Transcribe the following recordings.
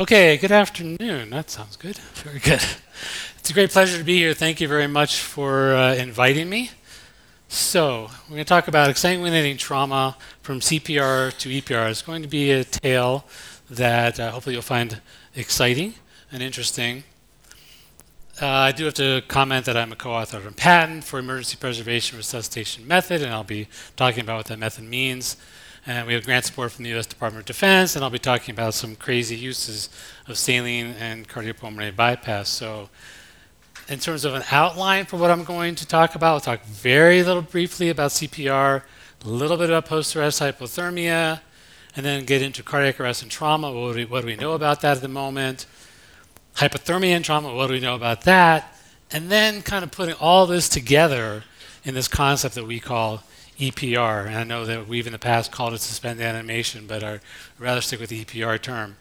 Okay, good afternoon. That sounds good. Very good. It's a great pleasure to be here. Thank you very much for uh, inviting me. So, we're going to talk about exsanguinating trauma from CPR to EPR. It's going to be a tale that uh, hopefully you'll find exciting and interesting. Uh, I do have to comment that I'm a co-author of a patent for emergency preservation resuscitation method, and I'll be talking about what that method means. And we have grant support from the U.S. Department of Defense, and I'll be talking about some crazy uses of saline and cardiopulmonary bypass. So, in terms of an outline for what I'm going to talk about, I'll talk very little briefly about CPR, a little bit about post-arrest hypothermia, and then get into cardiac arrest and trauma. What do we, what do we know about that at the moment? hypothermia and trauma, what do we know about that? And then kind of putting all this together in this concept that we call EPR. And I know that we've in the past called it suspended animation, but I'd rather stick with the EPR term.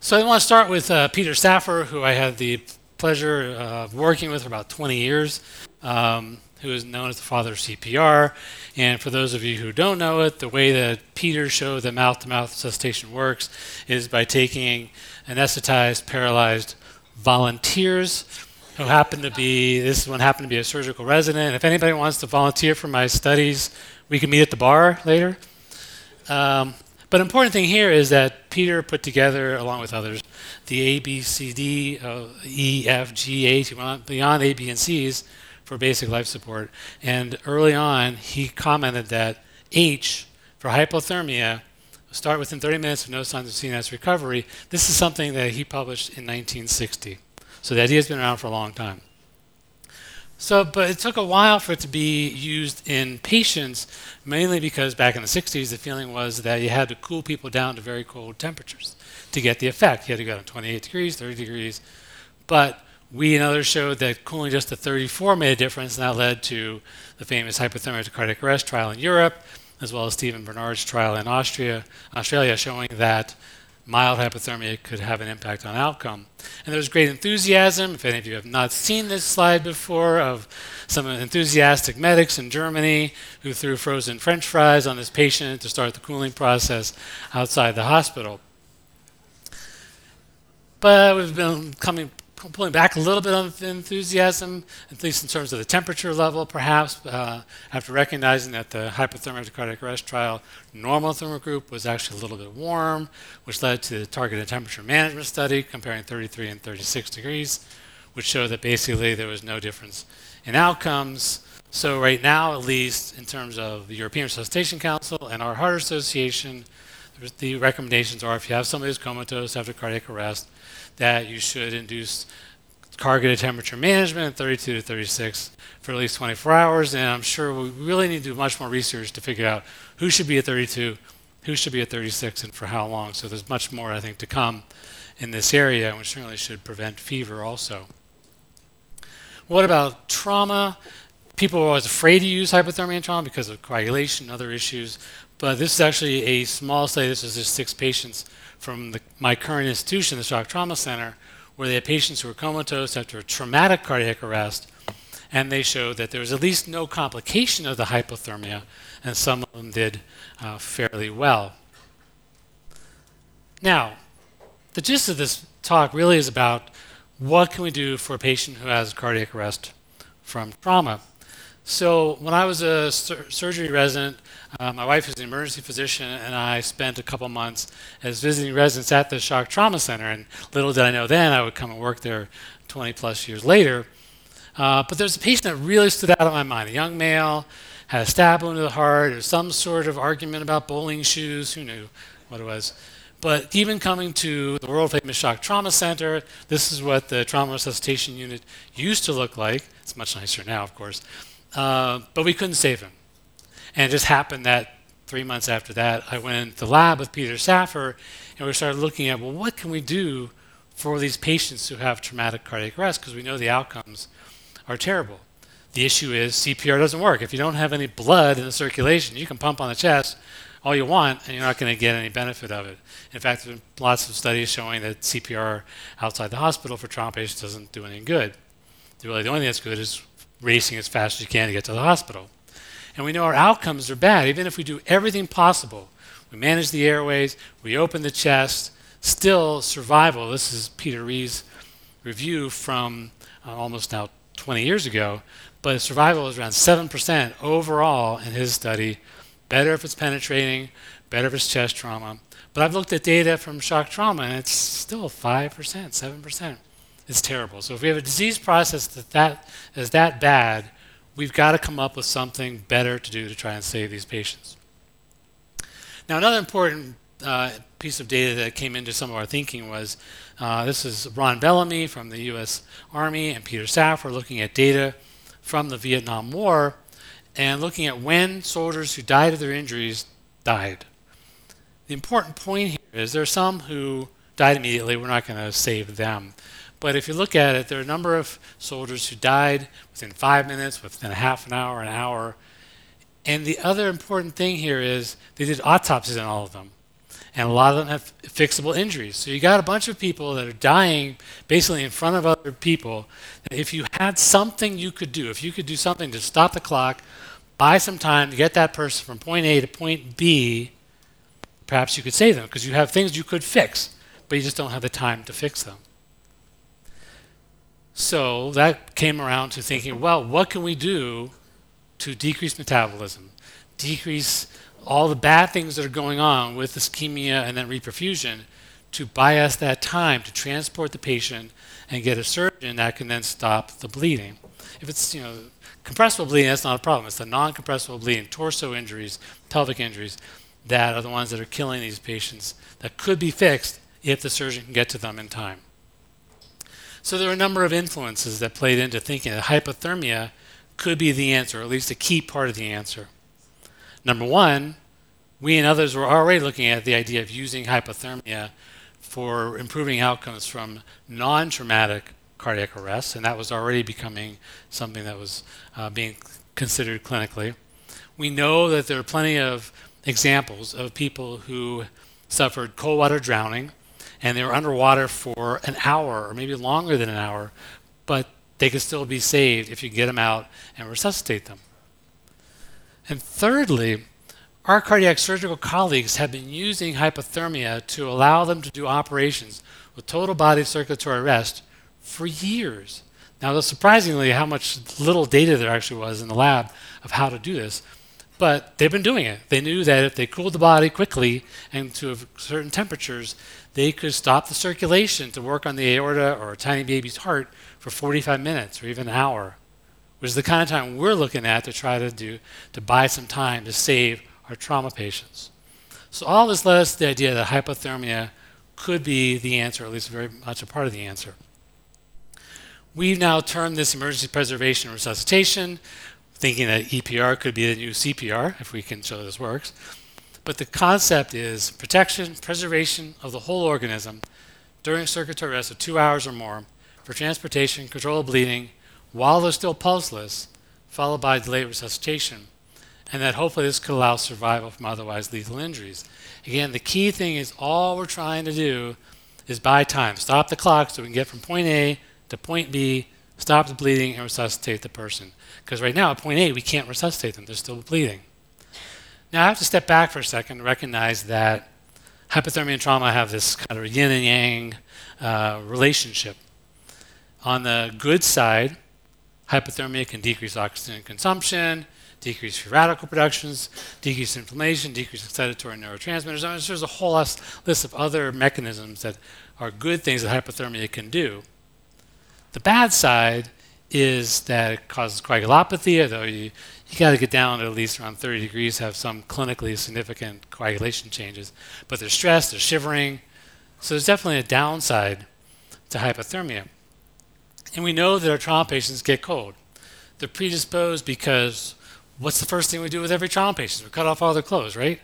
So I want to start with uh, Peter Safar, who I had the pleasure of working with for about 20 years, um, who is known as the father of CPR. And for those of you who don't know it, the way that Peter showed that mouth to mouth resuscitation works is by taking anesthetized, paralyzed volunteers who happened to be, this one happened to be a surgical resident. If anybody wants to volunteer for my studies, we can meet at the bar later. Um, but important thing here is that Peter put together, along with others, the A, B, C, D, uh, E, F, G, H, beyond A, B, and C's for basic life support. And early on, he commented that H for hypothermia start within 30 minutes with no signs of CNS recovery. This is something that he published in 1960. So the idea has been around for a long time. So, but it took a while for it to be used in patients, mainly because back in the 60s, the feeling was that you had to cool people down to very cold temperatures to get the effect. You had to go to 28 degrees, 30 degrees. But we and others showed that cooling just to 34 made a difference, and that led to the famous hypothermia to cardiac arrest trial in Europe as well as Stephen Bernard's trial in Austria, Australia, showing that mild hypothermia could have an impact on outcome. And there was great enthusiasm, if any of you have not seen this slide before, of some enthusiastic medics in Germany who threw frozen french fries on this patient to start the cooling process outside the hospital. But we've been coming pulling back a little bit on enthusiasm, at least in terms of the temperature level, perhaps, uh, after recognizing that the hypothermic cardiac arrest trial normal thermal group was actually a little bit warm, which led to the targeted temperature management study comparing 33 and 36 degrees, which showed that basically there was no difference in outcomes. So right now, at least in terms of the European Resuscitation Council and our Heart Association, the recommendations are if you have somebody who's comatose after cardiac arrest, that you should induce targeted temperature management at 32 to 36 for at least 24 hours. And I'm sure we really need to do much more research to figure out who should be at 32, who should be at 36, and for how long. So there's much more, I think, to come in this area, which certainly should prevent fever also. What about trauma? People are always afraid to use hypothermia in trauma because of coagulation and other issues. But this is actually a small study. This is just six patients from the, my current institution, the Shock Trauma Center, where they had patients who were comatose after a traumatic cardiac arrest, and they showed that there was at least no complication of the hypothermia, and some of them did uh, fairly well. Now, the gist of this talk really is about what can we do for a patient who has cardiac arrest from trauma. So when I was a sur- surgery resident, uh, my wife is an emergency physician, and I spent a couple months as visiting residents at the Shock Trauma Center. And little did I know then I would come and work there 20 plus years later. Uh, but there's a patient that really stood out in my mind. A young male had a stab wound to the heart. Was some sort of argument about bowling shoes. Who knew what it was? But even coming to the world famous Shock Trauma Center, this is what the trauma resuscitation unit used to look like. It's much nicer now, of course. Uh, but we couldn't save him. And it just happened that three months after that, I went into the lab with Peter Safar and we started looking at, well, what can we do for these patients who have traumatic cardiac arrest? Because we know the outcomes are terrible. The issue is CPR doesn't work. If you don't have any blood in the circulation, you can pump on the chest all you want, and you're not going to get any benefit of it. In fact, there been lots of studies showing that CPR outside the hospital for trauma patients doesn't do any good. Really, the only thing that's good is racing as fast as you can to get to the hospital and we know our outcomes are bad, even if we do everything possible. We manage the airways, we open the chest, still survival. This is Peter Rhee's review from uh, almost now 20 years ago, but survival is around 7% overall in his study. Better if it's penetrating, better if it's chest trauma. But I've looked at data from shock trauma, and it's still 5%, 7%. It's terrible. So if we have a disease process that, that is that bad, we've got to come up with something better to do to try and save these patients. Now, another important uh, piece of data that came into some of our thinking was uh, this is Ron Bellamy from the U.S. Army and Peter Safar looking at data from the Vietnam War and looking at when soldiers who died of their injuries died. The important point here is there are some who died immediately. We're not going to save them. But if you look at it, there are a number of soldiers who died within five minutes, within a half an hour, an hour. And the other important thing here is they did autopsies on all of them. And a lot of them have fixable injuries. So you got a bunch of people that are dying basically in front of other people. If you had something you could do, if you could do something to stop the clock, buy some time to get that person from point A to point B, perhaps you could save them because you have things you could fix, but you just don't have the time to fix them. So that came around to thinking, well, what can we do to decrease metabolism, decrease all the bad things that are going on with ischemia and then reperfusion to buy us that time to transport the patient and get a surgeon that can then stop the bleeding. If it's, you know, compressible bleeding, that's not a problem. It's the non-compressible bleeding, torso injuries, pelvic injuries, that are the ones that are killing these patients that could be fixed if the surgeon can get to them in time. So there are a number of influences that played into thinking that hypothermia could be the answer, or at least a key part of the answer. Number one, we and others were already looking at the idea of using hypothermia for improving outcomes from non traumatic cardiac arrest, and that was already becoming something that was uh, being considered clinically. We know that there are plenty of examples of people who suffered cold water drowning and they were underwater for an hour or maybe longer than an hour, but they could still be saved if you get them out and resuscitate them. And thirdly, our cardiac surgical colleagues have been using hypothermia to allow them to do operations with total body circulatory arrest for years. Now, surprisingly, how much little data there actually was in the lab of how to do this, but they've been doing it. They knew that if they cooled the body quickly and to certain temperatures, they could stop the circulation to work on the aorta or a tiny baby's heart for 45 minutes or even an hour, which is the kind of time we're looking at to try to do to buy some time to save our trauma patients. So all this led us to the idea that hypothermia could be the answer, or at least very much a part of the answer. We've now termed this emergency preservation resuscitation, thinking that EPR could be the new CPR, if we can show this works, but the concept is protection, preservation of the whole organism during circulatory arrest of two hours or more for transportation, control of bleeding, while they're still pulseless, followed by delayed resuscitation. And that hopefully this could allow survival from otherwise lethal injuries. Again, the key thing is all we're trying to do is buy time. Stop the clock so we can get from point A to point B, stop the bleeding, and resuscitate the person. Because right now at point A, we can't resuscitate them, they're still bleeding. Now, I have to step back for a second and recognize that hypothermia and trauma have this kind of yin and yang uh, relationship. On the good side, hypothermia can decrease oxygen consumption, decrease free radical productions, decrease inflammation, decrease excitatory neurotransmitters. There's a whole list of other mechanisms that are good things that hypothermia can do. The bad side is that it causes coagulopathy, although you, you got to get down to at least around 30 degrees, to have some clinically significant coagulation changes. But they're stressed, they're shivering. So there's definitely a downside to hypothermia. And we know that our trauma patients get cold. They're predisposed because what's the first thing we do with every trauma patient? We cut off all their clothes, right?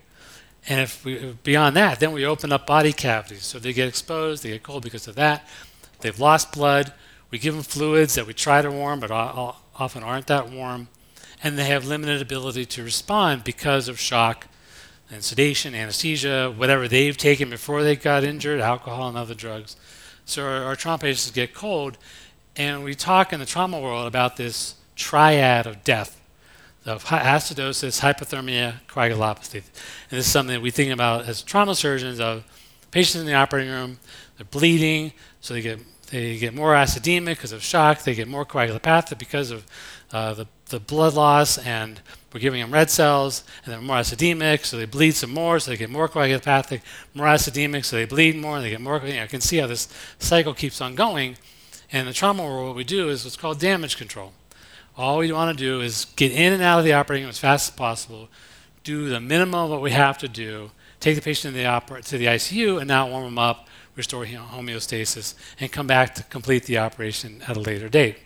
And if we, beyond that, then we open up body cavities. So they get exposed, they get cold because of that. They've lost blood. We give them fluids that we try to warm, but often aren't that warm and they have limited ability to respond because of shock and sedation, anesthesia, whatever they've taken before they got injured, alcohol and other drugs. So our, our trauma patients get cold, and we talk in the trauma world about this triad of death of acidosis, hypothermia, coagulopathy. And this is something that we think about as trauma surgeons of Patients in the operating room, they're bleeding, so they get they get more acidemic because of shock. They get more coagulopathic because of uh, the, the blood loss, and we're giving them red cells, and they're more acidemic, so they bleed some more, so they get more coagulopathic, more acidemic, so they bleed more, and they get more. You, know, can see how this cycle keeps on going. And in the trauma world, what we do is what's called damage control. All we want to do is get in and out of the operating room as fast as possible, do the minimum of what we have to do, take the patient the oper- to the ICU, and now warm them up, restore homeostasis, and come back to complete the operation at a later date.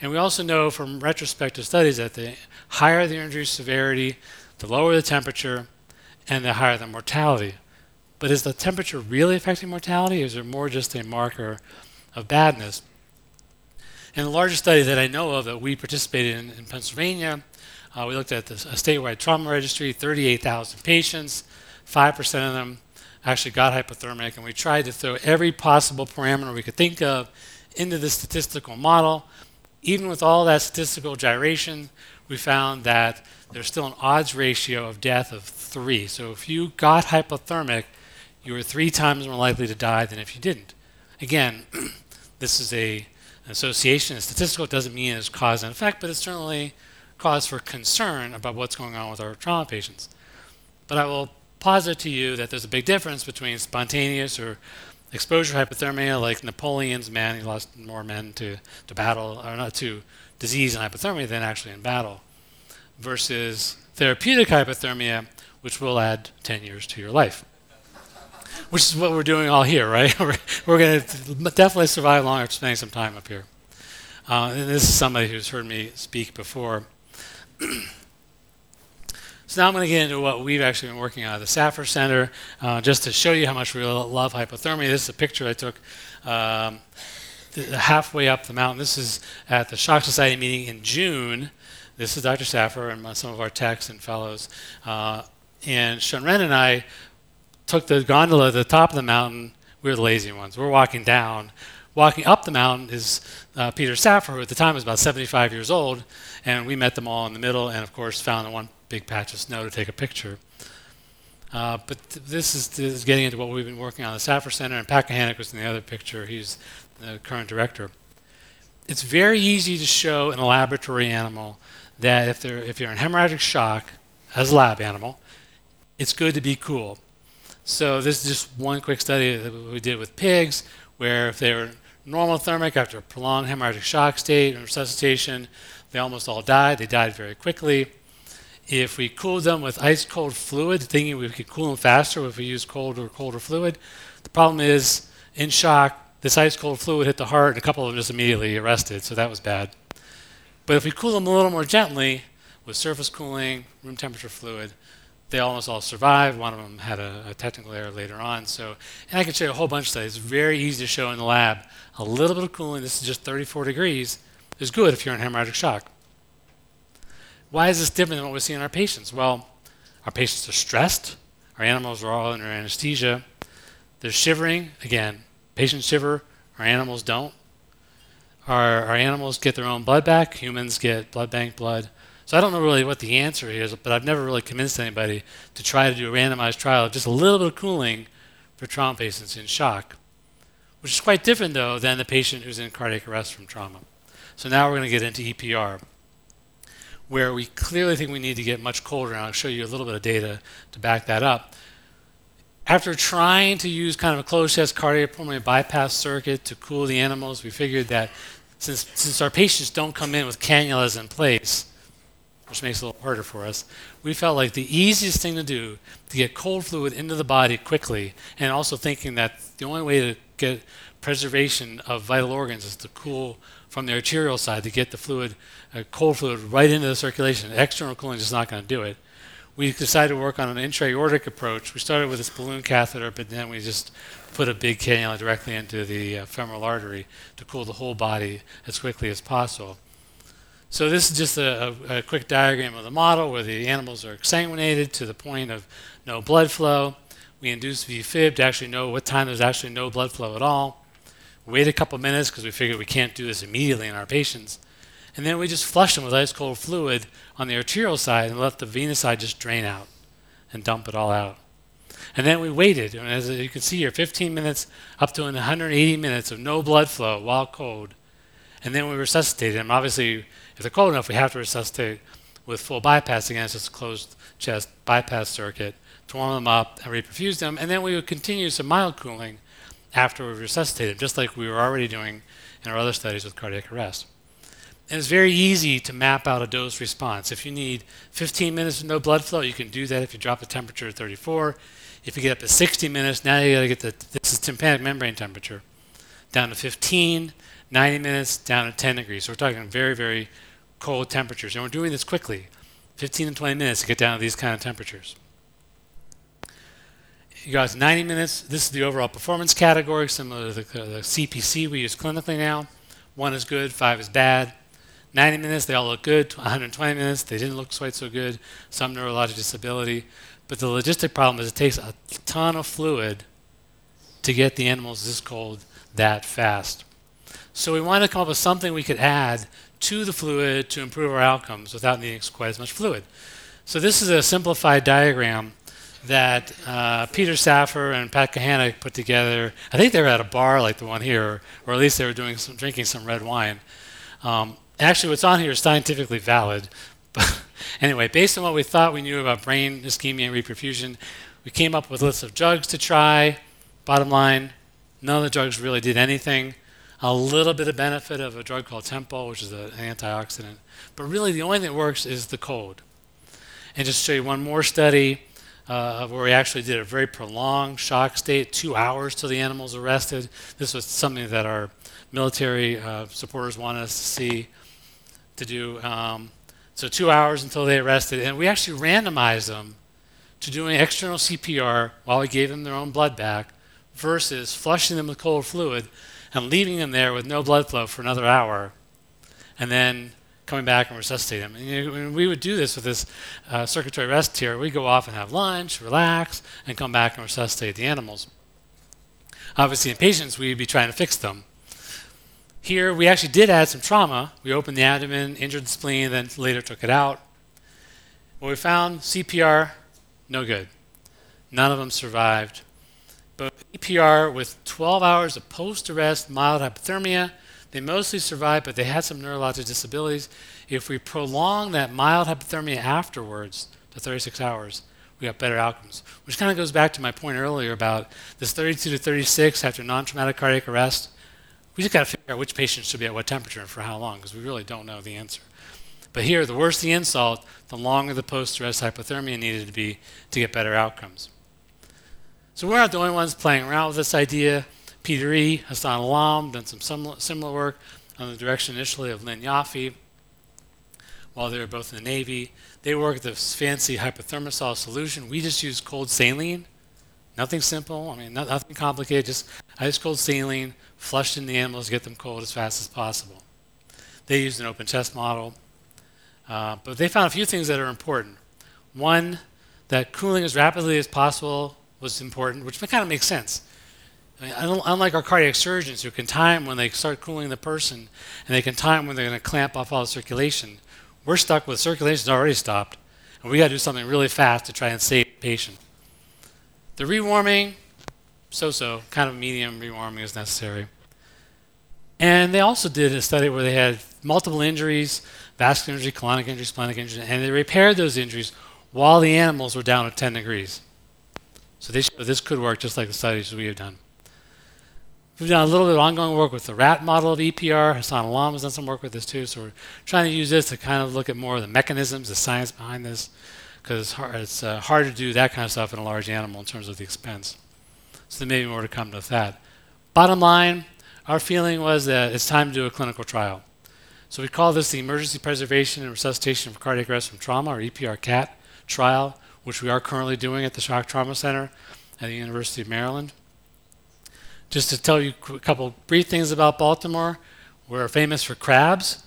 And we also know from retrospective studies that the higher the injury severity, the lower the temperature, and the higher the mortality. But is the temperature really affecting mortality, or is it more just a marker of badness? In the largest study that I know of that we participated in in Pennsylvania, uh, we looked at this, a statewide trauma registry, 38,000 patients, 5% of them actually got hypothermic, and we tried to throw every possible parameter we could think of into the statistical model. Even with all that statistical gyration, we found that there's still an odds ratio of death of three. So if you got hypothermic, you were three times more likely to die than if you didn't. Again, this is a association. association. statistical It doesn't mean it's cause and effect, but it's certainly cause for concern about what's going on with our trauma patients. But I will posit to you that there's a big difference between spontaneous or exposure hypothermia, like Napoleon's men, he lost more men to, to battle, or not to disease and hypothermia than actually in battle, versus therapeutic hypothermia, which will add 10 years to your life. Which is what we're doing all here, right? we're, we're going to definitely survive longer spending some time up here. Uh, and this is somebody who's heard me speak before. So now I'm going to get into what we've actually been working on at the Safar Center, uh, just to show you how much we love hypothermia. This is a picture I took um, halfway up the mountain. This is at the Shock Society meeting in June. This is Dr. Safar and some of our techs and fellows. Uh, and Xianren and I took the gondola to the top of the mountain. We were the lazy ones. We're walking down. Walking up the mountain is uh, Peter Safar, who at the time was about 75 years old, and we met them all in the middle, and of course found the one big patch of snow to take a picture. Uh, but th- this, is, this, is, getting into what we've been working on. The Safar Center, and Pat Kochanek was in the other picture. He's the current director. It's very easy to show in a laboratory animal that if, if you're in hemorrhagic shock as a lab animal, it's good to be cool. So this is just one quick study that we did with pigs, where if they were normal thermic after a prolonged hemorrhagic shock state and resuscitation, they almost all died. They died very quickly. If we cooled them with ice cold fluid, thinking we could cool them faster if we use cold or colder fluid, the problem is in shock, this ice cold fluid hit the heart, and a couple of them just immediately arrested, so that was bad. But if we cool them a little more gently with surface cooling, room temperature fluid, they almost all survived. One of them had a, a, technical error later on. So, and I can show you a whole bunch of studies. It's very easy to show in the lab. A little bit of cooling, this is just 34 degrees, is good if you're in hemorrhagic shock. Why is this different than what we see in our patients? Well, our patients are stressed. Our animals are all under anesthesia. They're shivering. Again, patients shiver. Our animals don't. Our, our animals get their own blood back. Humans get blood bank blood. So I don't know really what the answer is, but I've never really convinced anybody to try to do a randomized trial of just a little bit of cooling for trauma patients in shock, which is quite different, though, than the patient who's in cardiac arrest from trauma. So now we're going to get into EPR where we clearly think we need to get much colder, and I'll show you a little bit of data to back that up. After trying to use kind of a closed chest cardiopulmonary bypass circuit to cool the animals, we figured that since, since our patients don't come in with cannulas in place, which makes it a little harder for us, we felt like the easiest thing to do to get cold fluid into the body quickly, and also thinking that the only way to get preservation of vital organs is to cool from the arterial side to get the fluid, uh, cold fluid, right into the circulation. External cooling is not going to do it. We decided to work on an intra-aortic approach. We started with this balloon catheter, but then we just put a big cannula directly into the uh, femoral artery to cool the whole body as quickly as possible. So this is just a, a, a quick diagram of the model where the animals are exsanguinated to the point of no blood flow. We induce VFib to actually know what time there's actually no blood flow at all wait a couple minutes because we figured we can't do this immediately in our patients. And then we just flush them with ice cold fluid on the arterial side and let the venous side just drain out and dump it all out. And then we waited, and as you can see here, 15 minutes up to 180 minutes of no blood flow while cold. And then we resuscitated them. Obviously, if they're cold enough, we have to resuscitate with full bypass again, it's just a closed chest bypass circuit to warm them up and reperfuse them. And then we would continue some mild cooling after we resuscitated, just like we were already doing in our other studies with cardiac arrest. And it's very easy to map out a dose response. If you need 15 minutes of no blood flow, you can do that if you drop the temperature to 34. If you get up to 60 minutes, now you got to get the this is tympanic membrane temperature down to 15, 90 minutes down to 10 degrees. So we're talking very, very cold temperatures. And we're doing this quickly 15 and 20 minutes to get down to these kind of temperatures. You guys, 90 minutes. This is the overall performance category, similar to the, the CPC we use clinically now. One is good, five is bad. 90 minutes, they all look good. 120 minutes, they didn't look quite so good. Some neurologic disability. But the logistic problem is it takes a ton of fluid to get the animals this cold that fast. So we wanted to come up with something we could add to the fluid to improve our outcomes without needing quite as much fluid. So this is a simplified diagram that uh, Peter Safar and Pat Kochanek put together. I think they were at a bar like the one here, or at least they were doing some drinking some red wine. Um, actually, what's on here is scientifically valid. But anyway, based on what we thought we knew about brain ischemia and reperfusion, we came up with lists of drugs to try. Bottom line, none of the drugs really did anything. A little bit of benefit of a drug called Tempol, which is an antioxidant. But really, the only thing that works is the cold. And just to show you one more study uh, where we actually did a very prolonged shock state, two hours till the animal's arrested. This was something that our military uh, supporters wanted us to see, to do. Um, so two hours until they arrested, and we actually randomized them to doing external CPR while we gave them their own blood back, versus flushing them with cold fluid and leaving them there with no blood flow for another hour, and then coming back and resuscitate them. And you know, we would do this with this uh, circulatory rest here. We'd go off and have lunch, relax, and come back and resuscitate the animals. Obviously, in patients, we'd be trying to fix them. Here, we actually did add some trauma. We opened the abdomen, injured the spleen, then later took it out. What we found CPR, no good. None of them survived. But EPR with 12 hours of post arrest mild hypothermia, they mostly survived, but they had some neurologic disabilities. If we prolong that mild hypothermia afterwards to 36 hours, we got better outcomes. Which kind of goes back to my point earlier about this 32 to 36 after non traumatic cardiac arrest we just got to figure out which patients should be at what temperature and for how long, because we really don't know the answer. But here, the worse the insult, the longer the post-stress hypothermia needed to be to get better outcomes. So we're not the only ones playing around with this idea. Peter E., Hasan Alam, done some similar work on the direction initially of Lynn Yaffe while they were both in the Navy. They worked with this fancy hypothermosol solution. We just used cold saline. Nothing simple. I mean, nothing complicated. Just ice cold saline flushed in the animals get them cold as fast as possible. They used an open chest model, uh, but they found a few things that are important. One, that cooling as rapidly as possible was important, which kind of makes sense. I mean, unlike our cardiac surgeons who can time when they start cooling the person and they can time when they're going to clamp off all the circulation, we're stuck with circulation's already stopped, and we got to do something really fast to try and save the patient. The rewarming, so-so, kind of medium rewarming is necessary. And they also did a study where they had multiple injuries, vascular injury, colonic injury, splenic injury, and they repaired those injuries while the animals were down at 10 degrees. So they showed this could work just like the studies we have done. We've done a little bit of ongoing work with the rat model of EPR. Hasan Alam has done some work with this too. So we're trying to use this to kind of look at more of the mechanisms, the science behind this, because it's, hard, it's uh, hard to do that kind of stuff in a large animal in terms of the expense. So there may be more to come with that. Bottom line, our feeling was that it's time to do a clinical trial. So we call this the Emergency Preservation and Resuscitation of Cardiac Arrest from Trauma, or EPR-CAT trial, which we are currently doing at the Shock Trauma Center at the University of Maryland. Just to tell you a couple brief things about Baltimore, we're famous for crabs.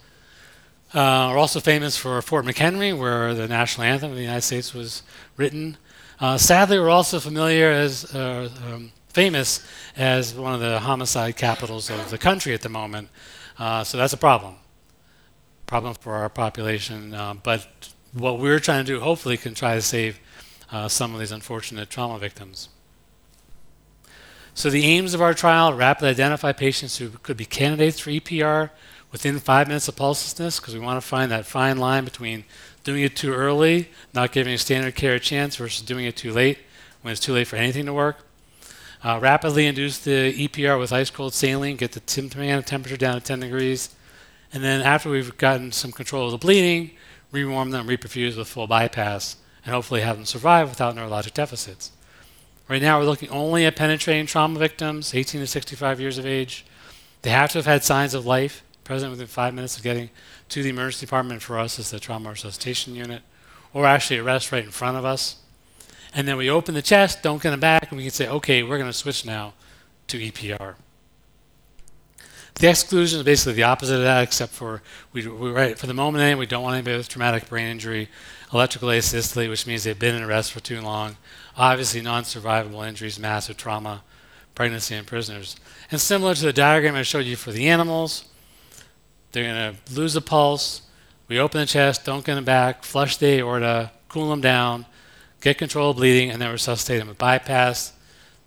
Uh, we're also famous for Fort McHenry, where the national anthem of the United States was written. Uh, sadly, we're also familiar as uh, um, famous as one of the homicide capitals of the country at the moment. Uh, so that's a problem. Problem for our population. Uh, but what we're trying to do, hopefully, can try to save uh, some of these unfortunate trauma victims. So the aims of our trial rapidly identify patients who could be candidates for EPR within five minutes of pulselessness because we want to find that fine line between doing it too early, not giving standard care a chance, versus doing it too late when it's too late for anything to work. Uh, rapidly induce the EPR with ice cold saline, get the temperature down to 10 degrees, and then after we've gotten some control of the bleeding, rewarm them, reperfuse with full bypass, and hopefully have them survive without neurologic deficits. Right now, we're looking only at penetrating trauma victims, 18 to 65 years of age. They have to have had signs of life present within five minutes of getting to the emergency department. For us, it's the trauma resuscitation unit, or actually arrest right in front of us. And then we open the chest, don't get them back, and we can say, okay, we're going to switch now to EPR. The exclusion is basically the opposite of that, except for we, we right, for the moment we don't want anybody with traumatic brain injury, electrical asystole, which means they've been in arrest for too long, obviously non-survivable injuries, massive trauma, pregnancy and prisoners. And similar to the diagram I showed you for the animals, they're going to lose a pulse. We open the chest, don't get them back, flush the aorta, cool them down, get control of bleeding, and then resuscitate them with bypass.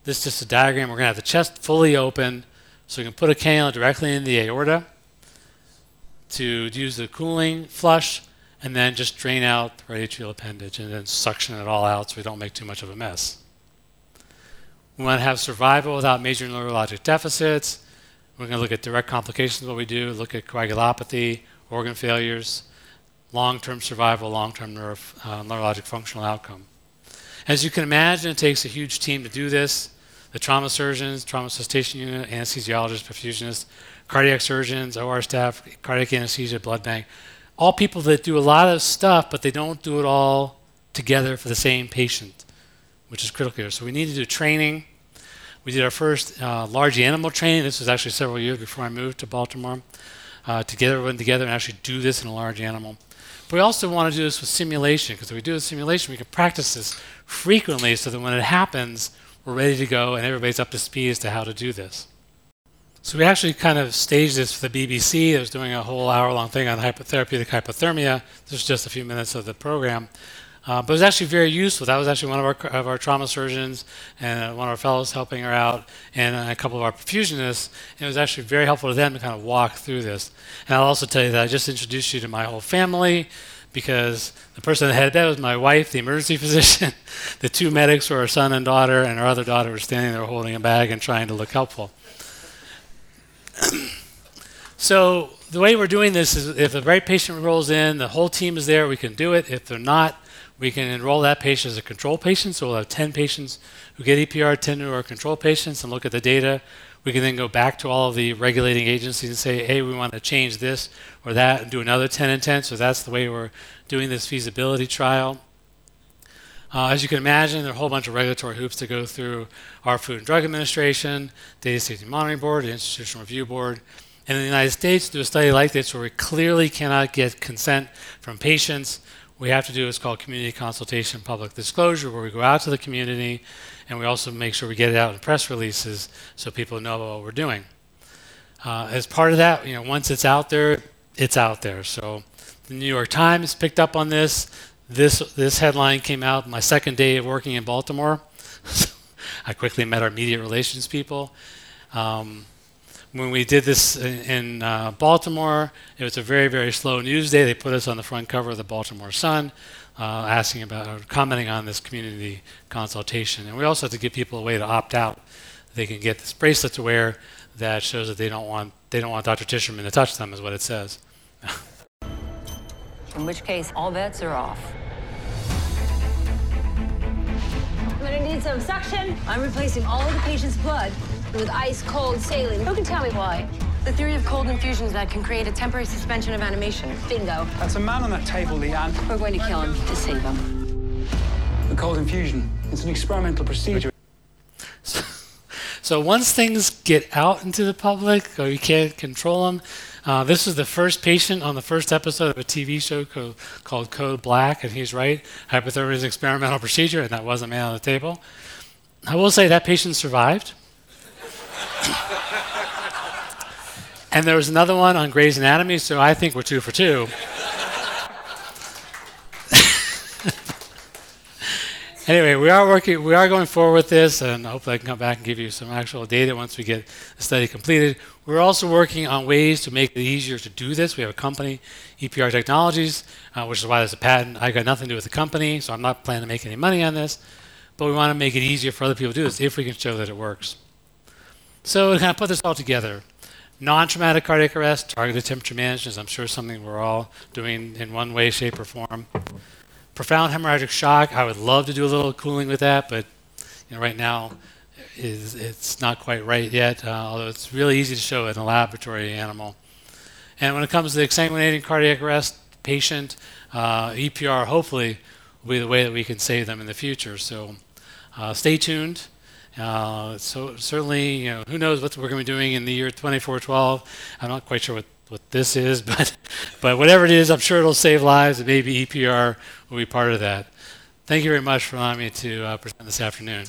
This is just a diagram. We're going to have the chest fully open, so we can put a cannula directly in the aorta to use the cooling flush and then just drain out the right atrial appendage and then suction it all out so we don't make too much of a mess. We want to have survival without major neurologic deficits. We're going to look at direct complications of what we do, look at coagulopathy, organ failures, long-term survival, long-term neuro, uh, neurologic functional outcome. As you can imagine, it takes a huge team to do this. The trauma surgeons, trauma resuscitation unit, anesthesiologists, perfusionists, cardiac surgeons, OR staff, cardiac anesthesia, blood bank, all people that do a lot of stuff, but they don't do it all together for the same patient, which is critical here. So we need to do training. We did our first uh, large animal training. This was actually several years before I moved to Baltimore uh, to get everyone together and actually do this in a large animal. But we also want to do this with simulation because if we do a simulation, we can practice this frequently so that when it happens, we're ready to go and everybody's up to speed as to how to do this. So we actually kind of staged this for the BBC. It was doing a whole hour-long thing on hypotherapeutic hypothermia. This was just a few minutes of the program. Uh, but it was actually very useful. That was actually one of our, of our trauma surgeons and one of our fellows helping her out, and a couple of our perfusionists. And it was actually very helpful to them to kind of walk through this. And I'll also tell you that I just introduced you to my whole family because the person that had that was my wife, the emergency physician. the two medics were our son and daughter, and our other daughter was standing there holding a bag and trying to look helpful. so the way we're doing this is if the right patient rolls in, the whole team is there, we can do it. If they're not, we can enroll that patient as a control patient. So we'll have 10 patients who get EPR, 10 who are control patients, and look at the data. We can then go back to all of the regulating agencies and say, hey, we want to change this or that and do another 10 and 10. So that's the way we're doing this feasibility trial. Uh, as you can imagine, there are a whole bunch of regulatory hoops to go through our Food and Drug Administration, Data Safety Monitoring Board, the Institutional Review Board. And in the United States, do a study like this where we clearly cannot get consent from patients, we have to do is called community consultation public disclosure, where we go out to the community and we also make sure we get it out in press releases so people know what we're doing. Uh, as part of that, you know, once it's out there, it's out there. So the New York Times picked up on this. This, this headline came out my second day of working in Baltimore. I quickly met our media relations people. Um, when we did this in, in uh, Baltimore, it was a very, very slow news day. They put us on the front cover of the Baltimore Sun, uh, asking about or commenting on this community consultation. And we also have to give people a way to opt out. They can get this bracelet to wear that shows that they don't want they don't want Dr. Tisherman to touch them, is what it says. in which case, all bets are off. I'm gonna need some suction. I'm replacing all of the patient's blood with ice cold saline. Who can tell me why? The theory of cold infusions that can create a temporary suspension of animation. Bingo. That's a man on that table, Leanne. We're going to kill him to save him. The cold infusion. It's an experimental procedure. So once things get out into the public, or you can't control them, uh, this is the first patient on the first episode of a TV show co- called Code Black, and he's right. Hypothermia is an experimental procedure, and that was a man on the table. I will say that patient survived. And there was another one on Grey's Anatomy, so I think we're two for two. anyway, we are working, we are going forward with this, and hopefully I can come back and give you some actual data once we get the study completed. We're also working on ways to make it easier to do this. We have a company, EPR Technologies, uh, which is why there's a patent. I got nothing to do with the company, so I'm not planning to make any money on this. But we want to make it easier for other people to do this if we can show that it works. So to kind of put this all together, non-traumatic cardiac arrest, targeted temperature management is, I'm sure, something we're all doing in one way, shape, or form. Profound hemorrhagic shock, I would love to do a little cooling with that, but you know, right now is it's not quite right yet, uh, although it's really easy to show in a laboratory animal. And when it comes to the exsanguinating cardiac arrest patient, uh, EPR hopefully will be the way that we can save them in the future. So uh, stay tuned. Uh, so certainly, you know, who knows what we're going to be doing in the year 2412. I'm not quite sure what, what this is, but but whatever it is, I'm sure it'll save lives, and maybe EPR will be part of that. Thank you very much for allowing me to uh, present this afternoon.